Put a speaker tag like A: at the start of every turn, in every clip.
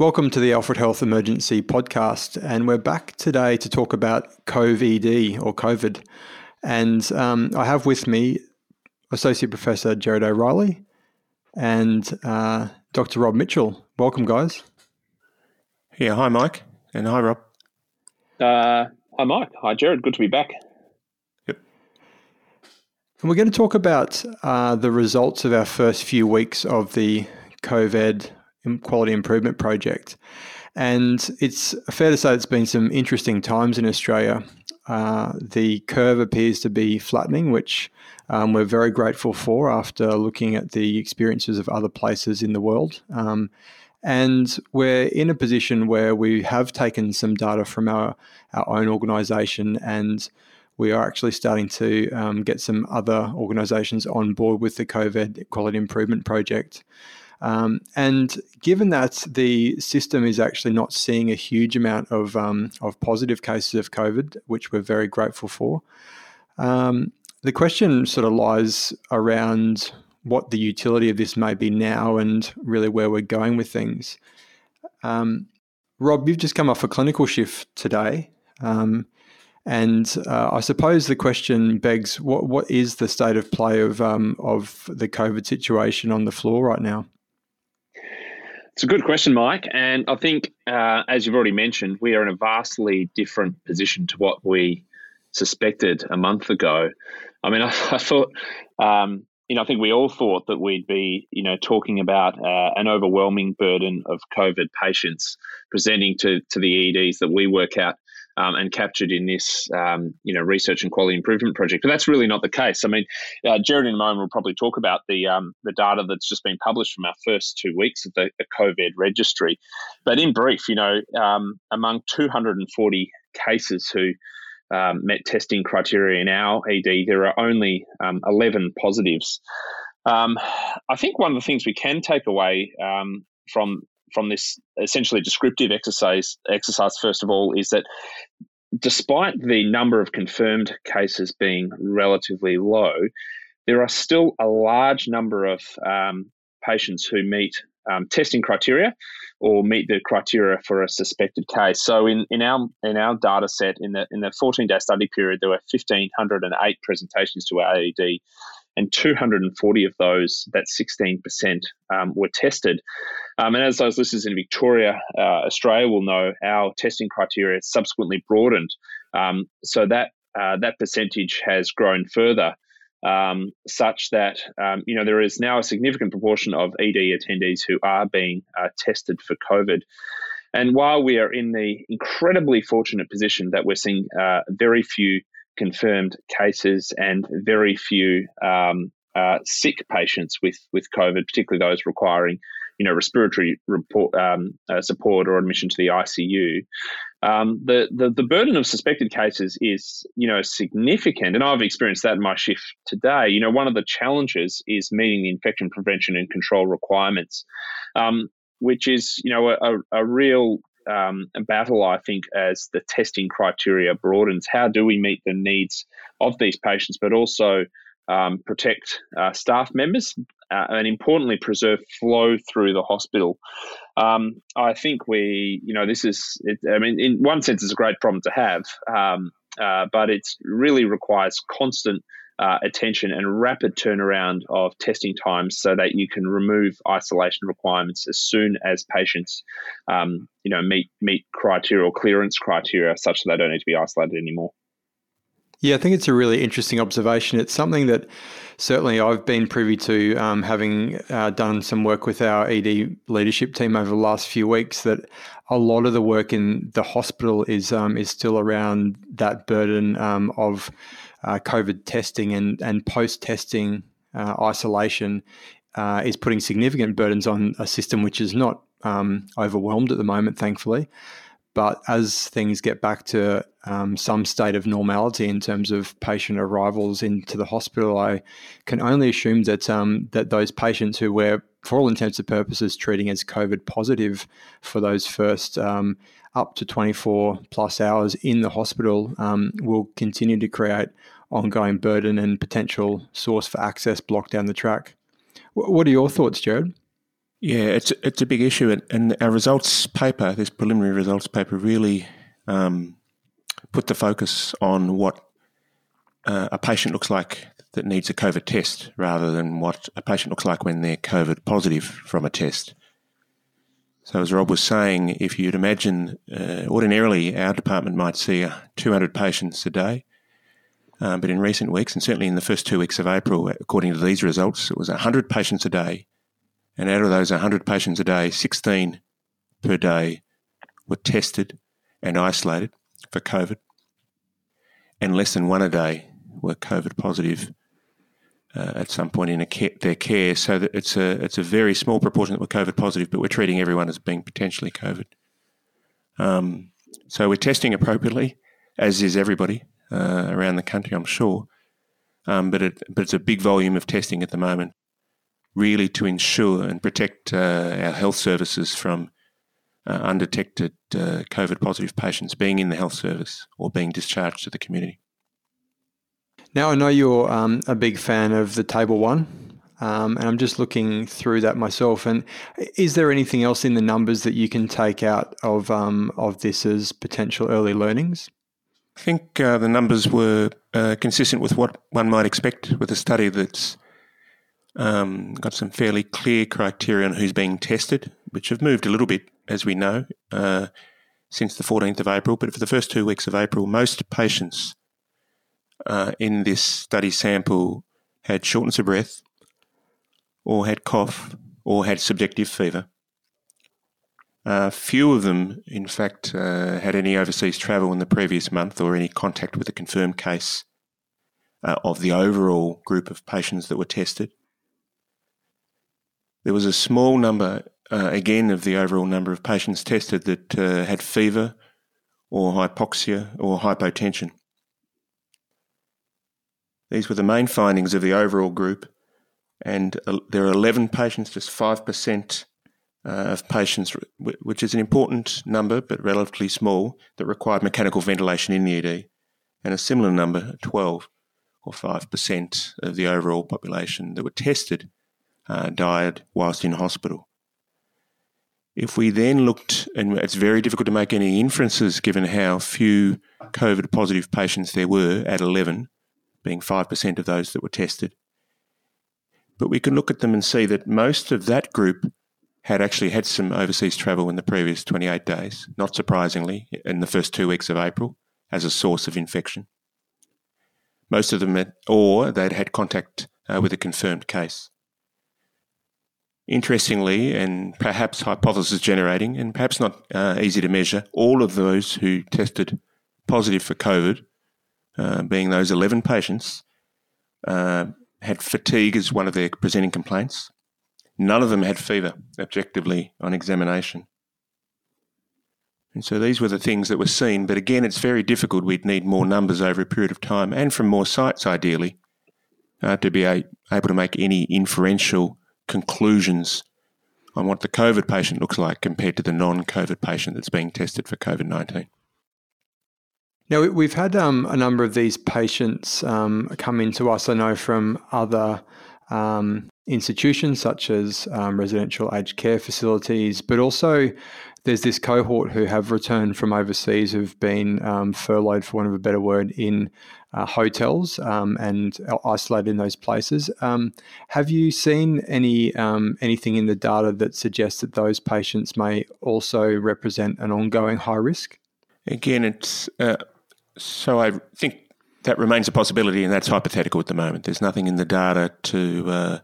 A: Welcome to the Alfred Health Emergency Podcast, and we're back today to talk about COVID or COVED. And um, I have with me Associate Professor Gerard O'Reilly and uh, Dr. Rob Mitchell. Welcome, guys.
B: Yeah, hi, Mike, and hi, Rob.
C: Uh, hi, Mike. Hi, Gerard. Good to be back.
B: Yep.
A: And we're going to talk about uh, the results of our first few weeks of the COVED quality improvement project. And it's fair to say it's been some interesting times in Australia. Uh, the curve appears to be flattening, which um, we're very grateful for after looking at the experiences of other places in the world. Um, and we're in a position where we have taken some data from our, our own organisation and we are actually starting to um, get some other organisations on board with the COVED Quality Improvement Project. Um, and given that the system is actually not seeing a huge amount of, um, of positive cases of COVID, which we're very grateful for, um, the question sort of lies around what the utility of this may be now and really where we're going with things. Um, Rob, you've just come off a clinical shift today. Um, and uh, I suppose the question begs, what what is the state of play of um, of the COVID situation on the floor right now?
C: It's a good question, Mike. And I think, uh, as you've already mentioned, we are in a vastly different position to what we suspected a month ago. I mean, I, I thought, um, you know, I think we all thought that we'd be, you know, talking about uh, an overwhelming burden of COVID patients presenting to, to the EDs that we work out um, and captured in this, um, you know, research and quality improvement project. But that's really not the case. I mean, uh, Gerard in a moment will probably talk about the um, the data that's just been published from our first two weeks of the, the COVID registry. But in brief, you know, um, among 240 cases who um, met testing criteria in our ED, there are only um, 11 positives. I think one of the things we can take away from from this essentially descriptive exercise exercise first of all is that despite the number of confirmed cases being relatively low, there are still a large number of um, patients who meet um, testing criteria or meet the criteria for a suspected case. So in, in our in our data set in the in the 14 day study period, there were 1,508 presentations to our AED, and 240 of those, that's 16%, um, were tested. Um, and as those listeners in Victoria, uh, Australia will know, our testing criteria subsequently broadened. Um, so that uh, that percentage has grown further, um, such that um, you know there is now a significant proportion of ED attendees who are being uh, tested for COVID. And while we are in the incredibly fortunate position that we're seeing uh, very few confirmed cases and very few um, uh, sick patients with with COVID, particularly those requiring you know respiratory report, um, uh, support or admission to the ICU. Um, the, the the burden of suspected cases is you know significant, and I've experienced that in my shift today. You know, one of the challenges is meeting the infection prevention and control requirements, um, which is you know a, a real um, battle, I think, as the testing criteria broadens. How do we meet the needs of these patients, but also um, protect uh, staff members uh, and importantly preserve flow through the hospital? Um, I think we, you know, this is, it, I mean, in one sense, it's a great problem to have, um, uh, but it really requires constant uh, attention and rapid turnaround of testing times so that you can remove isolation requirements as soon as patients um, you know meet meet criteria or clearance criteria such that they don't need to be isolated anymore
A: yeah, I think it's a really interesting observation. It's something that certainly I've been privy to, um, having uh, done some work with our ED leadership team over the last few weeks. That a lot of the work in the hospital is um, is still around that burden um, of uh, COVID testing and, and post testing uh, isolation uh, is putting significant burdens on a system which is not um, overwhelmed at the moment, thankfully. But as things get back to um, some state of normality in terms of patient arrivals into the hospital, I can only assume that um, that those patients who we're, for all intents and purposes, treating as COVID positive for those first um, up to 24 plus hours in the hospital um, will continue to create ongoing burden and potential source for access block down the track. W- what are your thoughts, Gerard?
B: Yeah, it's it's a big issue, and, and our results paper, this preliminary results paper, really um, put the focus on what uh, a patient looks like that needs a COVID test, rather than what a patient looks like when they're COVID positive from a test. So, as Rob was saying, if you'd imagine, uh, ordinarily our department might see uh, 200 patients a day, um, but in recent weeks, and certainly in the first two weeks of April, according to these results, it was 100 patients a day. And out of those 100 patients a day, 16 per day were tested and isolated for COVID, and less than one a day were COVID positive uh, at some point in care, their care. So that it's a it's a very small proportion that were COVID positive, but we're treating everyone as being potentially COVID. Um, so we're testing appropriately, as is everybody uh, around the country, I'm sure. Um, but it but it's a big volume of testing at the moment, really to ensure and protect uh, our health services from uh, undetected uh, COVID positive patients being in the health service or being discharged to the community.
A: Now, I know you're um, a big fan of the Table One, um, and I'm just looking through that myself. And is there anything else in the numbers that you can take out of um, of this as potential early learnings?
B: I think uh, the numbers were uh, consistent with what one might expect with a study that's um, got some fairly clear criteria on who's being tested, which have moved a little bit, as we know, uh, since the 14th of April. But for the first two weeks of April, most patients uh, in this study sample had shortness of breath, or had cough, or had subjective fever. Uh, few of them, in fact, uh, had any overseas travel in the previous month or any contact with a confirmed case uh, of the overall group of patients that were tested. There was a small number, uh, again, of the overall number of patients tested that uh, had fever or hypoxia or hypotension. These were the main findings of the overall group, and uh, there are 11 patients, just 5% uh, of patients, which is an important number but relatively small, that required mechanical ventilation in the ED, and a similar number, 12 or 5% of the overall population that were tested uh, died whilst in hospital. If we then looked, and it's very difficult to make any inferences given how few COVID positive patients there were at 11, being 5% of those that were tested. But we can look at them and see that most of that group had actually had some overseas travel in the previous 28 days, not surprisingly, in the first two weeks of April as a source of infection. Most of them, had, or they'd had contact uh, with a confirmed case. Interestingly, and perhaps hypothesis generating, and perhaps not uh, easy to measure, all of those who tested positive for COVID uh, being those 11 patients, uh, had fatigue as one of their presenting complaints. None of them had fever objectively on examination. And so these were the things that were seen. But again, it's very difficult. We'd need more numbers over a period of time and from more sites, ideally, uh, to be a, able to make any inferential conclusions on what the COVID patient looks like compared to the non COVID patient that's being tested for COVID 19.
A: Now, we've had um, a number of these patients um, come into us, I know, from other um, institutions such as um, residential aged care facilities, but also there's this cohort who have returned from overseas who've been um, furloughed, for want of a better word, in uh, hotels um, and isolated in those places. have you seen any anything in the data that suggests that those patients may also represent an ongoing high risk?
B: Again, it's uh, so I think that remains a possibility, and that's hypothetical at the moment. There's nothing in the data to uh,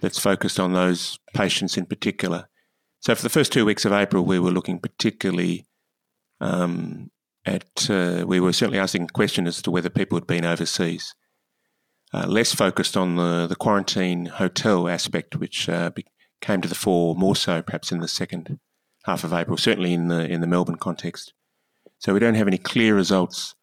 B: that's focused on those patients in particular. So for the first two weeks of April, we were looking particularly um, at uh, we were certainly asking a question as to whether people had been overseas. Uh, less focused on the, the quarantine hotel aspect, which uh, came to the fore more so perhaps in the second half of April, certainly in the in the Melbourne context. So we don't have any clear results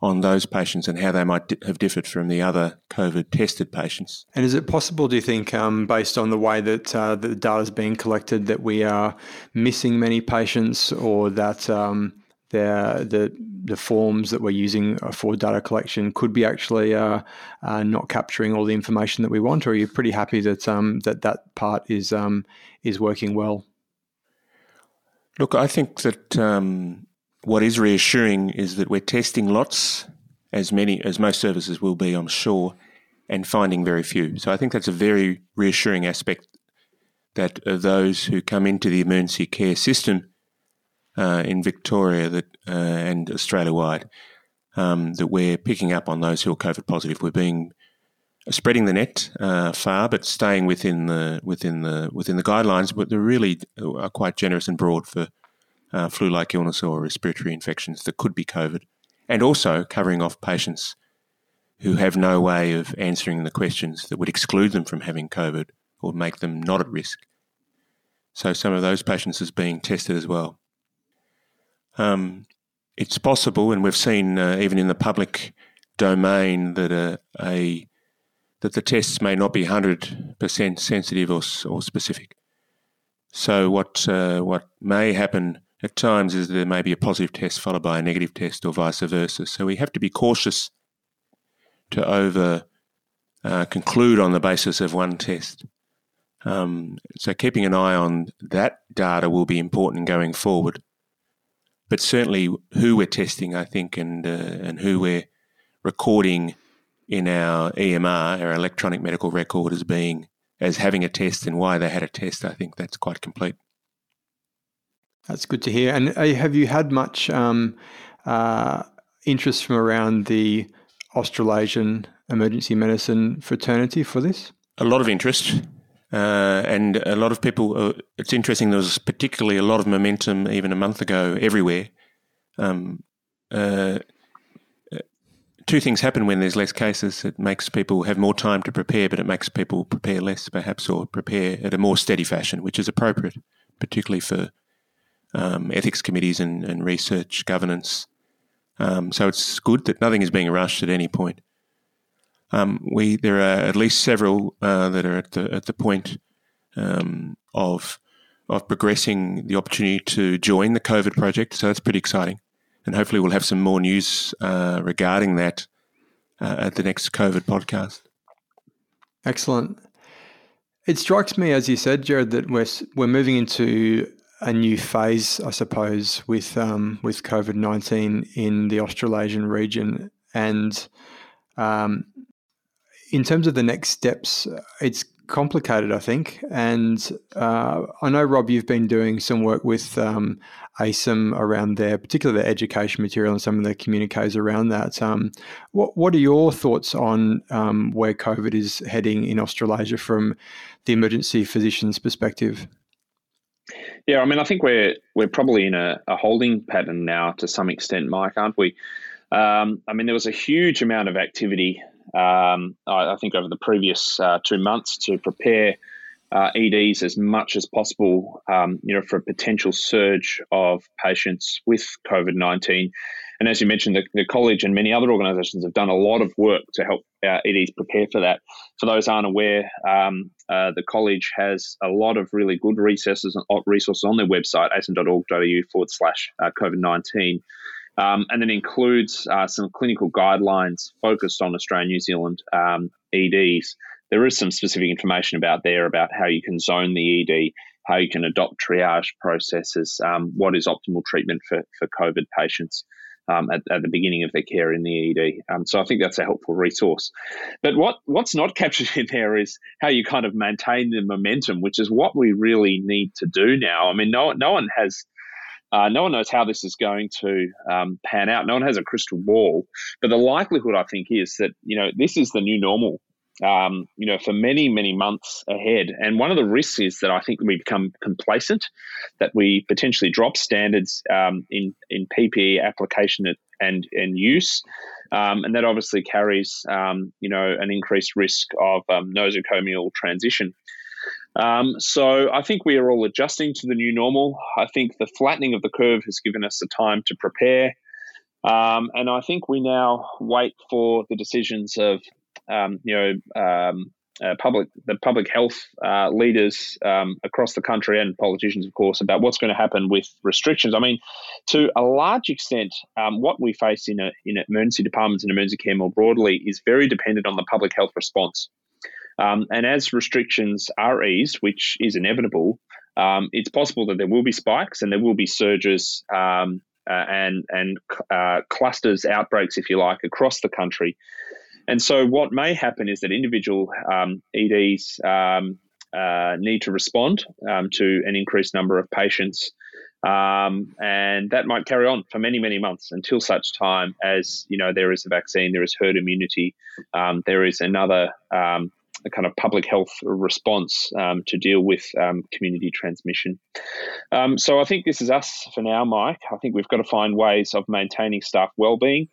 B: on those patients and how they might di- have differed from the other COVID tested patients.
A: And is it possible, do you think, um, based on the way that uh, the data is being collected, that we are missing many patients or that um, the the the forms that we're using for data collection could be actually uh, uh, not capturing all the information that we want, or are you pretty happy that um, that that part is um, is working well?
B: Look, I think that um, what is reassuring is that we're testing lots, as many as most services will be, I'm sure, and finding very few. So I think that's a very reassuring aspect that of those who come into the emergency care system uh, in Victoria that uh, and Australia wide um, that we're picking up on those who are COVID positive. We're being uh, spreading the net uh, far, but staying within the within the within the guidelines. But they're really uh, are quite generous and broad for uh, flu-like illness or respiratory infections that could be COVID, and also covering off patients who have no way of answering the questions that would exclude them from having COVID or make them not at risk. So some of those patients is being tested as well. Um, it's possible, and we've seen uh, even in the public domain that a, a, that the tests may not be hundred percent sensitive or, or specific. So what uh, what may happen at times is there may be a positive test followed by a negative test, or vice versa. So we have to be cautious to over uh, conclude on the basis of one test. Um, so keeping an eye on that data will be important going forward but certainly who we're testing, I think, and uh, and who we're recording in our EMR, our electronic medical record, as being as having a test and why they had a test. I think that's quite complete.
A: That's good to hear. And uh, have you had much um, uh, interest from around the Australasian emergency medicine fraternity for this?
B: A lot of interest. Uh, and a lot of people, uh, it's interesting, there was particularly a lot of momentum even a month ago everywhere. Um, uh, uh, two things happen when there's less cases. It makes people have more time to prepare, but it makes people prepare less, perhaps, or prepare at a more steady fashion, which is appropriate, particularly for um, ethics committees and, and research governance. Um, so it's good that nothing is being rushed at any point. Um, we there are at least several uh, that are at the at the point um, of of progressing the opportunity to join the COVED project. So that's pretty exciting, and hopefully we'll have some more news uh, regarding that uh, at the next COVID podcast.
A: Excellent. It strikes me, as you said, Gerard, that we're we're moving into a new phase, I suppose, with um, with COVID nineteen in the Australasian region, and um, in terms of the next steps, it's complicated, I think. And uh, I know, Rob, you've been doing some work with um, ACEM around there, particularly the education material and some of the communiques around that. Um, what, what are your thoughts on um, where COVID is heading in Australasia from the emergency physician's perspective?
C: Yeah, I mean, I think we're we're probably in a, a holding pattern now to some extent, Mike, aren't we? Um, I mean, there was a huge amount of activity um, I, I, think over the previous uh, two months to prepare uh, EDs as much as possible, um, you know, for a potential surge of patients with COVID nineteen. And as you mentioned, the, the, college and many other organisations have done a lot of work to help uh, EDs prepare for that. For those aren't aware, um, uh, the college has a lot of really good resources resources on their website, acem.org.au forward slash uh, COVID nineteen. Um, and then includes uh, some clinical guidelines focused on Australia New Zealand um, EDs. There is some specific information about there about how you can zone the ED, how you can adopt triage processes, um, what is optimal treatment for, for COVID patients. Um, at, at, the beginning of their care in the ED. Um, so I think that's a helpful resource. But what what's not captured in there is how you kind of maintain the momentum, which is what we really need to do now. I mean, no no one has uh, no one knows how this is going to um, pan out. No one has a crystal ball, but the likelihood, I think, is that you know this is the new normal. Um, you know, for many many months ahead, and one of the risks is that I think we become complacent, that we potentially drop standards um, in in PPE application and and use, um, and that obviously carries um, you know an increased risk of um, nosocomial transition. Um, so I think we are all adjusting to the new normal. I think the flattening of the curve has given us the time to prepare. Um, and I think we now wait for the decisions of, um, you know, um, uh, public the public health uh, leaders um, across the country and politicians, of course, about what's going to happen with restrictions. I mean, to a large extent, um, what we face in a, in emergency departments and emergency care more broadly is very dependent on the public health response. Um, and as restrictions are eased, which is inevitable, um, it's possible that there will be spikes and there will be surges um, uh, and and uh, clusters, outbreaks, if you like, across the country. And so, what may happen is that individual um, EDs um, uh, need to respond um, to an increased number of patients. Um, and that might carry on for many, many months until such time as you know there is a vaccine, there is herd immunity, um, there is another um, kind of public health response um, to deal with um, community transmission. Um, so I think this is us for now, Mike. I think we've got to find ways of maintaining staff well-being.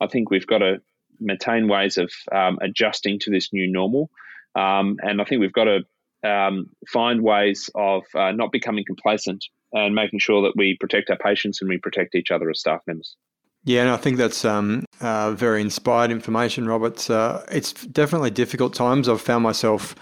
C: I think we've got to maintain ways of um, adjusting to this new normal, um, and I think we've got to um, find ways of uh, not becoming complacent and making sure that we protect our patients and we protect each other as staff members.
A: Yeah, and I think that's um, uh, very inspired information, Robert. Uh, it's definitely difficult times. I've found myself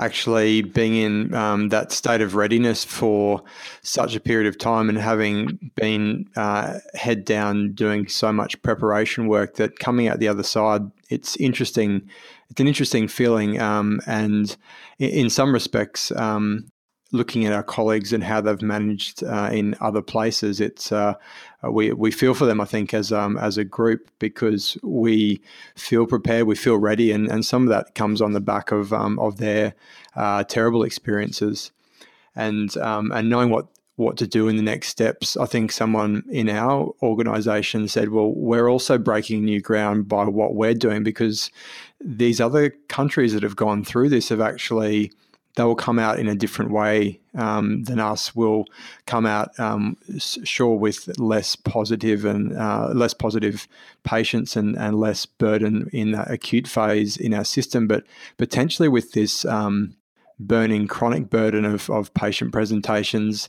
A: actually being in um, that state of readiness for such a period of time and having been uh, head down doing so much preparation work that coming out the other side, it's interesting. It's an interesting feeling, um, and in, some respects, um, looking at our colleagues and how they've managed uh, in other places, it's uh, uh, we we feel for them. I think as um, as a group because we feel prepared, we feel ready, and, and some of that comes on the back of um, of their uh, terrible experiences, and um, and knowing what what to do in the next steps. I think someone in our organisation said, "Well, we're also breaking new ground by what we're doing because these other countries that have gone through this have actually." They will come out in a different way um, than us. Will come out um, sure with less positive and uh, less positive patients and, and less burden in that acute phase in our system, but potentially with this um, burning chronic burden of, of patient presentations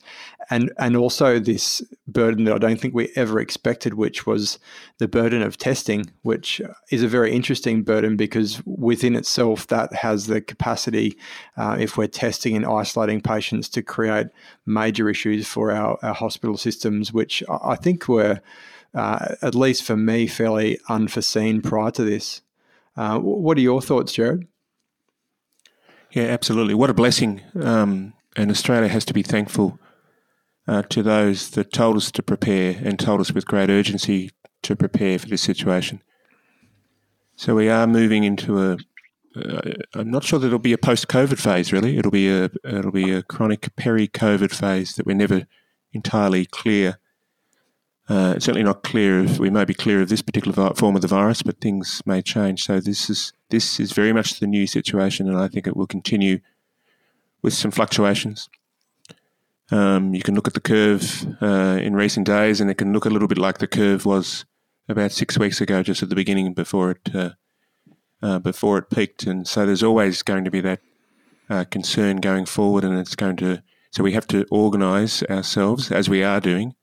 A: and and also this burden that I don't think we ever expected, which was the burden of testing, which is a very interesting burden because within itself that has the capacity, uh, if we're testing and isolating patients, to create major issues for our, our hospital systems, which I think were, uh, at least for me, fairly unforeseen prior to this. Uh, what are your thoughts, Gerard?
B: Yeah, absolutely. What a blessing. Um, and Australia has to be thankful uh, to those that told us to prepare and told us with great urgency to prepare for this situation. So we are moving into a. am uh, not sure that it'll be a post-COVID phase. Really, it'll be a it'll be a chronic peri-COVID phase that we're never entirely clear. Uh, certainly not clear. If we may be clear of this particular form of the virus, but things may change. So this is this is very much the new situation, and I think it will continue with some fluctuations. Um, you can look at the curve uh, in recent days, and it can look a little bit like the curve was about six weeks ago, just at the beginning before it uh, uh, before it peaked. And so there's always going to be that uh, concern going forward, and it's going to. So we have to organise ourselves as we are doing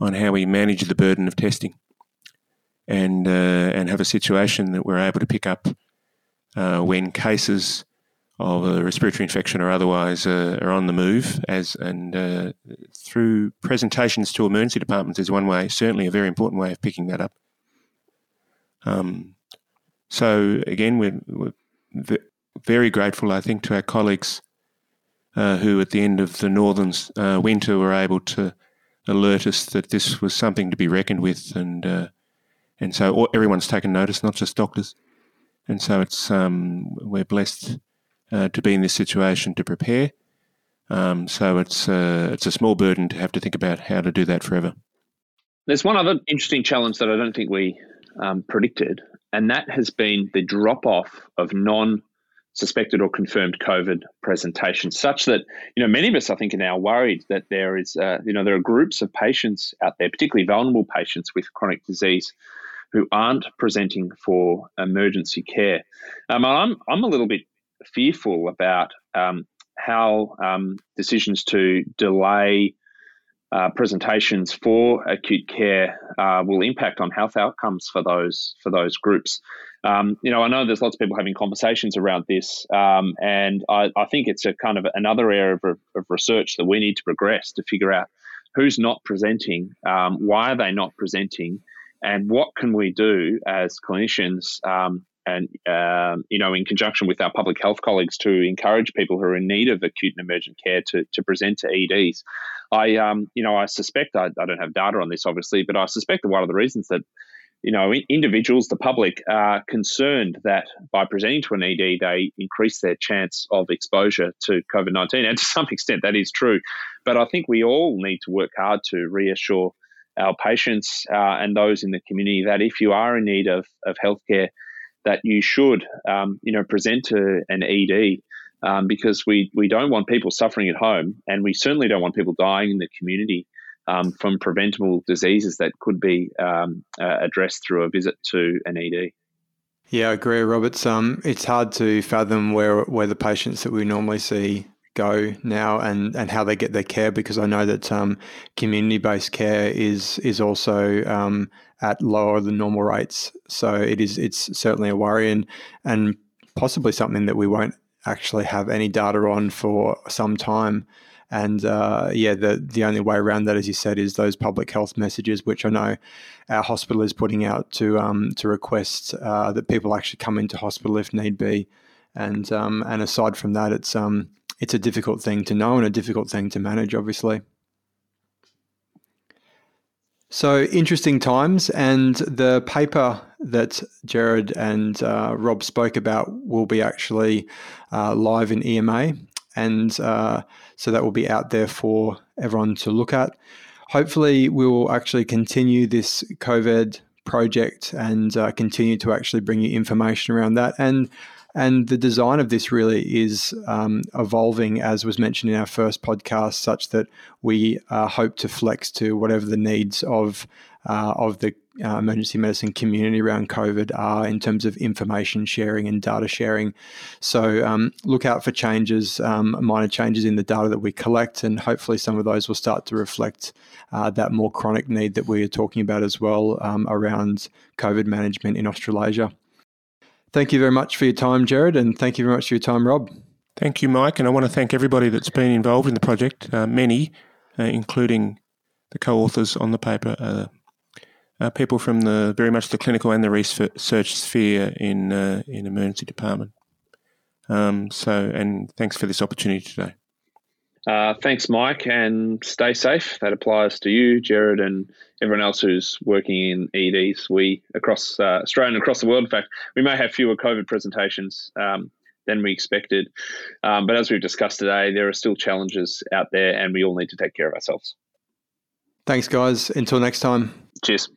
B: on how we manage the burden of testing and uh, and have a situation that we're able to pick up uh, when cases of a respiratory infection or otherwise uh, are on the move as and uh, through presentations to emergency departments is one way certainly a very important way of picking that up. Um, so again we're, we're, very grateful I think to our colleagues uh, who at the end of the northern uh, winter were able to alert us that this was something to be reckoned with and and so everyone's taken notice, not just doctors. And so it's um, we're blessed uh, to be in this situation to prepare. Um, so it's uh, it's a small burden to have to think about how to do that forever.
C: There's one other interesting challenge that I don't think we um, predicted, and that has been the drop off of non suspected or confirmed COVID presentations, such that you know many of us I think are now worried that there is uh, you know there are groups of patients out there, particularly vulnerable patients with chronic disease, who aren't presenting for emergency care. Um, I'm I'm a little bit fearful about um, how um, decisions to delay uh, presentations for acute care uh, will impact on health outcomes for those for those groups. Um, you know, I know there's lots of people having conversations around this, um, and I, I, think it's a kind of another area of, of, research that we need to progress to figure out who's not presenting, um, why are they not presenting, and what can we do as clinicians um, and um, you know in conjunction with our public health colleagues to encourage people who are in need of acute and emergent care to, to present to EDs. I um, you know I suspect I, I don't have data on this obviously, but I suspect that one of the reasons that you know individuals, the public, are concerned that by presenting to an ED they increase their chance of exposure to COVID nineteen, and to some extent that is true. But I think we all need to work hard to reassure our patients uh, and those in the community that if you are in need of, of healthcare, that you should, um, you know, present to an ED um, because we, we don't want people suffering at home and we certainly don't want people dying in the community um, from preventable diseases that could be uh, addressed through a visit to an ED.
A: Yeah, I agree, Roberts. Um, it's hard to fathom where where the patients that we normally see go now and, and how they get their care because I know that um, community based care is is also um, at lower than normal rates. So it is it's certainly a worry and and possibly something that we won't actually have any data on for some time. And uh, yeah, the the only way around that, as you said, is those public health messages, which I know our hospital is putting out to um, to request uh, that people actually come into hospital if need be. And um, and aside from that, it's um it's a difficult thing to know and a difficult thing to manage, obviously. So interesting times, and the paper that Gerard and uh, Rob spoke about will be actually uh, live in EMA, and uh, so that will be out there for everyone to look at. Hopefully, we will actually continue this COVED project and uh, continue to actually bring you information around that and and the design of this really is um, evolving, as was mentioned in our first podcast, such that we uh, hope to flex to whatever the needs of uh, of the uh, emergency medicine community around COVID are in terms of information sharing and data sharing. So um, look out for changes, um, minor changes in the data that we collect, and hopefully some of those will start to reflect uh, that more chronic need that we are talking about as well um, around COVID management in Australasia. Thank you very much for your time, Gerard, and thank you very much for your time, Rob.
B: Thank you, Mike, and I want to thank everybody that's been involved in the project, uh, many, uh, including the co-authors on the paper, uh, uh people from the very much the clinical and the research sphere in uh, in emergency department. Um, so, and thanks for this opportunity today.
C: Uh, thanks, Mike, and stay safe. That applies to you, Gerard, and everyone else who's working in EDs. We across uh, Australia and across the world, in fact, we may have fewer COVID presentations um, than we expected. Um, but as we've discussed today, there are still challenges out there, and we all need to take care of ourselves.
A: Thanks, guys. Until next time.
C: Cheers.